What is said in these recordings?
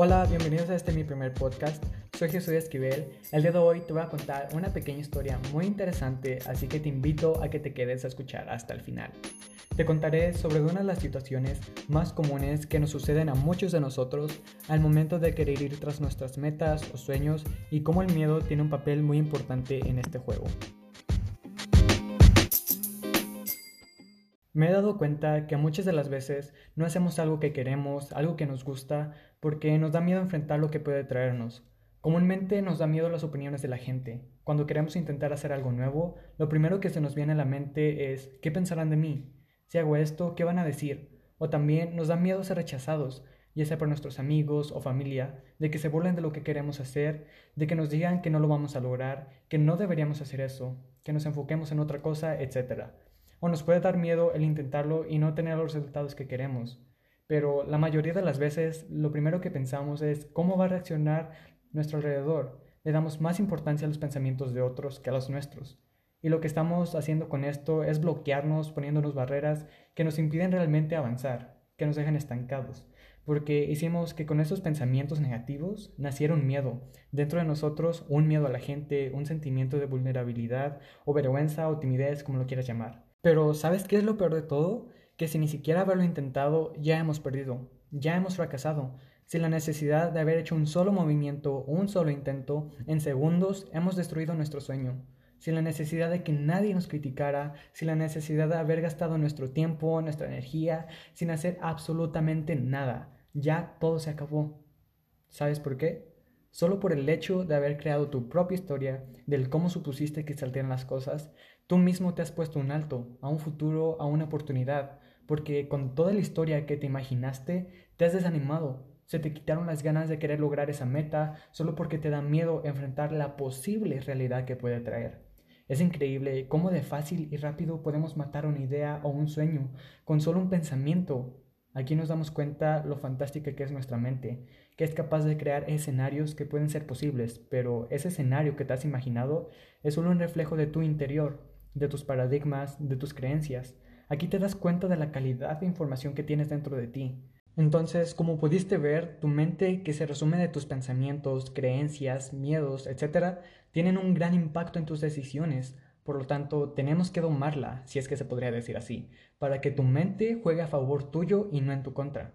Hola, bienvenidos a este mi primer podcast. Soy Jesús Esquivel. El día de hoy te voy a contar una pequeña historia muy interesante, así que te invito a que te quedes a escuchar hasta el final. Te contaré sobre una de las situaciones más comunes que nos suceden a muchos de nosotros al momento de querer ir tras nuestras metas o sueños y cómo el miedo tiene un papel muy importante en este juego. Me he dado cuenta que muchas de las veces no hacemos algo que queremos, algo que nos gusta, porque nos da miedo enfrentar lo que puede traernos. Comúnmente nos da miedo las opiniones de la gente. Cuando queremos intentar hacer algo nuevo, lo primero que se nos viene a la mente es ¿qué pensarán de mí? Si hago esto, ¿qué van a decir? O también nos da miedo ser rechazados, ya sea por nuestros amigos o familia, de que se burlen de lo que queremos hacer, de que nos digan que no lo vamos a lograr, que no deberíamos hacer eso, que nos enfoquemos en otra cosa, etc o nos puede dar miedo el intentarlo y no tener los resultados que queremos. Pero la mayoría de las veces lo primero que pensamos es cómo va a reaccionar nuestro alrededor. Le damos más importancia a los pensamientos de otros que a los nuestros. Y lo que estamos haciendo con esto es bloquearnos, poniéndonos barreras que nos impiden realmente avanzar, que nos dejan estancados. Porque hicimos que con esos pensamientos negativos naciera un miedo. Dentro de nosotros, un miedo a la gente, un sentimiento de vulnerabilidad o vergüenza o timidez, como lo quieras llamar. Pero ¿sabes qué es lo peor de todo? Que si ni siquiera haberlo intentado, ya hemos perdido, ya hemos fracasado. Sin la necesidad de haber hecho un solo movimiento un solo intento, en segundos hemos destruido nuestro sueño. Sin la necesidad de que nadie nos criticara, sin la necesidad de haber gastado nuestro tiempo, nuestra energía, sin hacer absolutamente nada. Ya todo se acabó. ¿Sabes por qué? Solo por el hecho de haber creado tu propia historia, del cómo supusiste que saltaran las cosas, Tú mismo te has puesto un alto, a un futuro, a una oportunidad, porque con toda la historia que te imaginaste, te has desanimado. Se te quitaron las ganas de querer lograr esa meta solo porque te da miedo enfrentar la posible realidad que puede traer. Es increíble cómo de fácil y rápido podemos matar una idea o un sueño con solo un pensamiento. Aquí nos damos cuenta lo fantástica que es nuestra mente, que es capaz de crear escenarios que pueden ser posibles, pero ese escenario que te has imaginado es solo un reflejo de tu interior, de tus paradigmas, de tus creencias. Aquí te das cuenta de la calidad de información que tienes dentro de ti. Entonces, como pudiste ver, tu mente, que se resume de tus pensamientos, creencias, miedos, etc., tienen un gran impacto en tus decisiones. Por lo tanto, tenemos que domarla, si es que se podría decir así, para que tu mente juegue a favor tuyo y no en tu contra.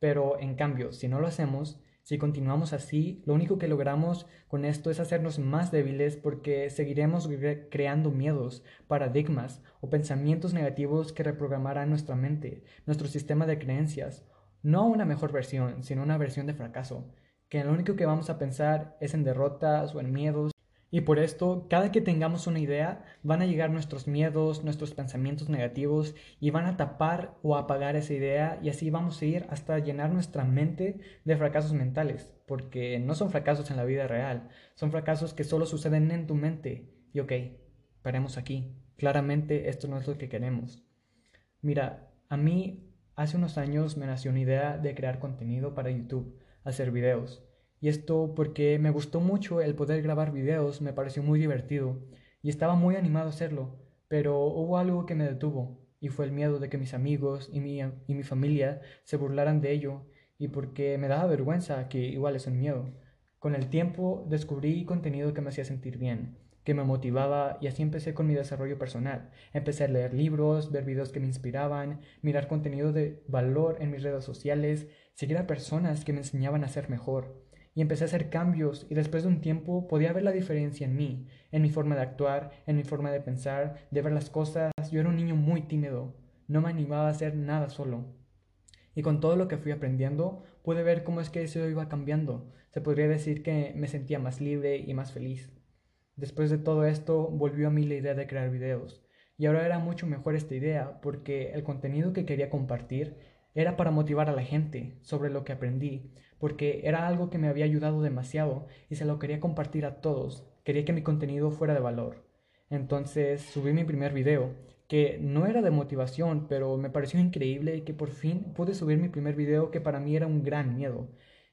Pero, en cambio, si no lo hacemos, si continuamos así, lo único que logramos con esto es hacernos más débiles porque seguiremos creando miedos, paradigmas o pensamientos negativos que reprogramarán nuestra mente, nuestro sistema de creencias. No una mejor versión, sino una versión de fracaso, que lo único que vamos a pensar es en derrotas o en miedos y por esto, cada que tengamos una idea, van a llegar nuestros miedos, nuestros pensamientos negativos y van a tapar o apagar esa idea y así vamos a ir hasta llenar nuestra mente de fracasos mentales, porque no son fracasos en la vida real, son fracasos que solo suceden en tu mente. Y ok, paremos aquí. Claramente esto no es lo que queremos. Mira, a mí hace unos años me nació una idea de crear contenido para YouTube, hacer videos. Y esto porque me gustó mucho el poder grabar videos, me pareció muy divertido y estaba muy animado a hacerlo, pero hubo algo que me detuvo y fue el miedo de que mis amigos y mi, y mi familia se burlaran de ello y porque me daba vergüenza, que igual es un miedo. Con el tiempo descubrí contenido que me hacía sentir bien, que me motivaba y así empecé con mi desarrollo personal. Empecé a leer libros, ver videos que me inspiraban, mirar contenido de valor en mis redes sociales, seguir a personas que me enseñaban a ser mejor y empecé a hacer cambios y después de un tiempo podía ver la diferencia en mí, en mi forma de actuar, en mi forma de pensar, de ver las cosas. Yo era un niño muy tímido, no me animaba a hacer nada solo. Y con todo lo que fui aprendiendo, pude ver cómo es que eso iba cambiando. Se podría decir que me sentía más libre y más feliz. Después de todo esto, volvió a mí la idea de crear videos. Y ahora era mucho mejor esta idea porque el contenido que quería compartir era para motivar a la gente sobre lo que aprendí, porque era algo que me había ayudado demasiado y se lo quería compartir a todos. Quería que mi contenido fuera de valor. Entonces subí mi primer video, que no era de motivación, pero me pareció increíble que por fin pude subir mi primer video que para mí era un gran miedo.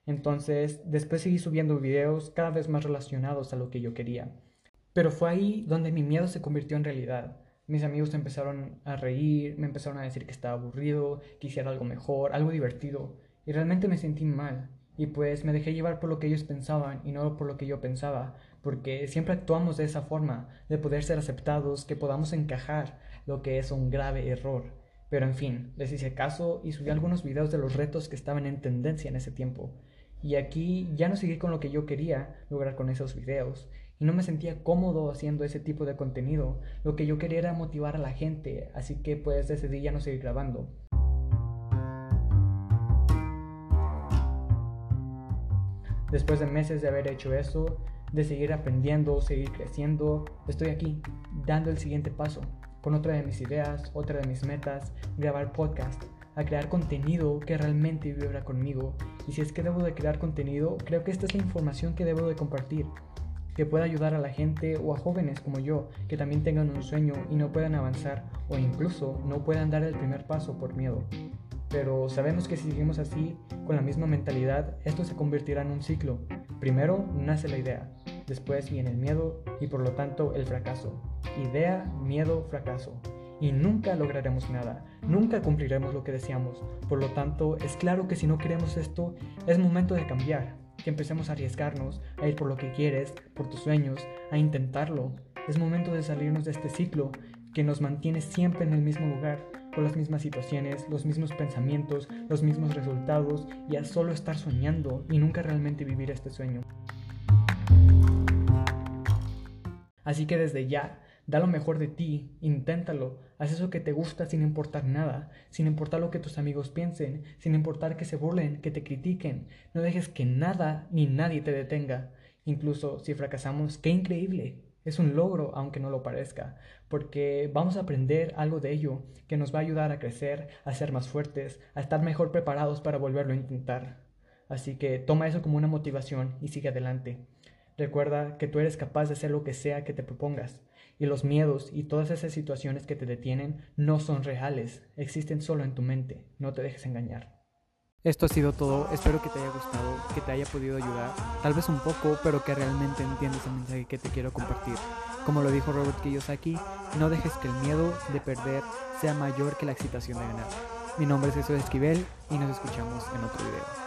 Entonces después seguí subiendo videos cada vez más relacionados a lo que yo quería. Pero fue ahí donde mi miedo se convirtió en realidad. Mis amigos empezaron a reír, me empezaron a decir que estaba aburrido, que hiciera algo mejor, algo divertido. Y realmente me sentí mal. Y pues me dejé llevar por lo que ellos pensaban y no por lo que yo pensaba, porque siempre actuamos de esa forma, de poder ser aceptados, que podamos encajar, lo que es un grave error. Pero en fin, les hice caso y subí algunos videos de los retos que estaban en tendencia en ese tiempo. Y aquí ya no seguí con lo que yo quería lograr con esos videos. Y no me sentía cómodo haciendo ese tipo de contenido. Lo que yo quería era motivar a la gente, así que pues decidí ya no seguir grabando. Después de meses de haber hecho eso, de seguir aprendiendo, seguir creciendo, estoy aquí, dando el siguiente paso, con otra de mis ideas, otra de mis metas, grabar podcast, a crear contenido que realmente vibra conmigo. Y si es que debo de crear contenido, creo que esta es la información que debo de compartir, que pueda ayudar a la gente o a jóvenes como yo, que también tengan un sueño y no puedan avanzar o incluso no puedan dar el primer paso por miedo. Pero sabemos que si seguimos así, con la misma mentalidad, esto se convertirá en un ciclo. Primero nace la idea, después viene el miedo y por lo tanto el fracaso. Idea, miedo, fracaso. Y nunca lograremos nada, nunca cumpliremos lo que deseamos. Por lo tanto, es claro que si no queremos esto, es momento de cambiar, que empecemos a arriesgarnos, a ir por lo que quieres, por tus sueños, a intentarlo. Es momento de salirnos de este ciclo que nos mantiene siempre en el mismo lugar, con las mismas situaciones, los mismos pensamientos, los mismos resultados y a solo estar soñando y nunca realmente vivir este sueño. Así que desde ya, da lo mejor de ti, inténtalo, haz eso que te gusta sin importar nada, sin importar lo que tus amigos piensen, sin importar que se burlen, que te critiquen, no dejes que nada ni nadie te detenga. Incluso si fracasamos, qué increíble, es un logro, aunque no lo parezca, porque vamos a aprender algo de ello que nos va a ayudar a crecer, a ser más fuertes, a estar mejor preparados para volverlo a intentar. Así que toma eso como una motivación y sigue adelante. Recuerda que tú eres capaz de hacer lo que sea que te propongas, y los miedos y todas esas situaciones que te detienen no son reales, existen solo en tu mente, no te dejes engañar. Esto ha sido todo, espero que te haya gustado, que te haya podido ayudar, tal vez un poco, pero que realmente entiendas el mensaje que te quiero compartir. Como lo dijo Robert Kiyosaki, no dejes que el miedo de perder sea mayor que la excitación de ganar. Mi nombre es Jesús Esquivel y nos escuchamos en otro video.